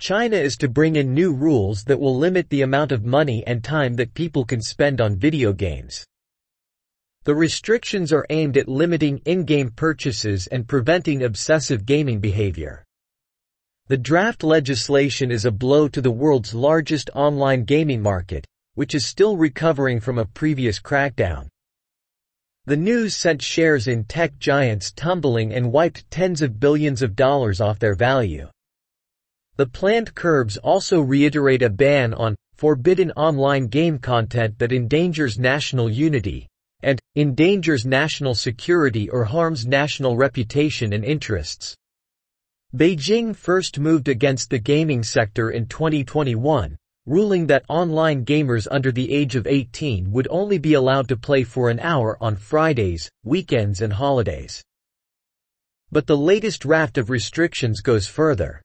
China is to bring in new rules that will limit the amount of money and time that people can spend on video games. The restrictions are aimed at limiting in-game purchases and preventing obsessive gaming behavior. The draft legislation is a blow to the world's largest online gaming market, which is still recovering from a previous crackdown. The news sent shares in tech giants tumbling and wiped tens of billions of dollars off their value. The planned curbs also reiterate a ban on forbidden online game content that endangers national unity and endangers national security or harms national reputation and interests. Beijing first moved against the gaming sector in 2021, ruling that online gamers under the age of 18 would only be allowed to play for an hour on Fridays, weekends and holidays. But the latest raft of restrictions goes further.